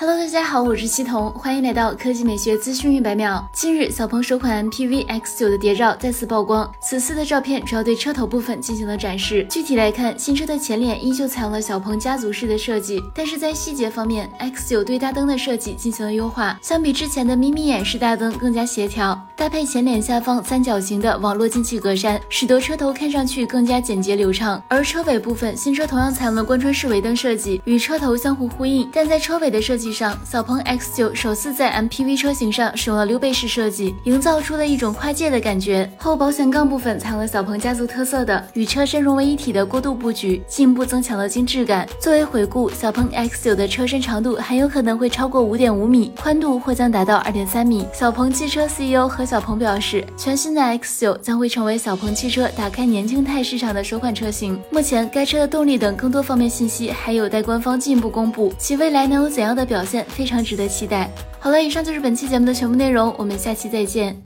Hello，大家好，我是西彤，欢迎来到科技美学资讯一百秒。近日，小鹏首款 MPV X9 的谍照再次曝光，此次的照片主要对车头部分进行了展示。具体来看，新车的前脸依旧采用了小鹏家族式的设计，但是在细节方面，X9 对大灯的设计进行了优化，相比之前的眯眯眼式大灯更加协调，搭配前脸下方三角形的网络进气格栅，使得车头看上去更加简洁流畅。而车尾部分，新车同样采用了贯穿式尾灯设计，与车头相互呼应，但在车尾的设计。上，小鹏 X9 首次在 MPV 车型上使用了溜背式设计，营造出了一种跨界的感觉。后保险杠部分采用了小鹏家族特色的与车身融为一体的过渡布局，进一步增强了精致感。作为回顾，小鹏 X9 的车身长度很有可能会超过五点五米，宽度或将达到二点三米。小鹏汽车 CEO 何小鹏表示，全新的 X9 将会成为小鹏汽车打开年轻态市场的首款车型。目前，该车的动力等更多方面信息还有待官方进一步公布，其未来能有怎样的表？表现非常值得期待。好了，以上就是本期节目的全部内容，我们下期再见。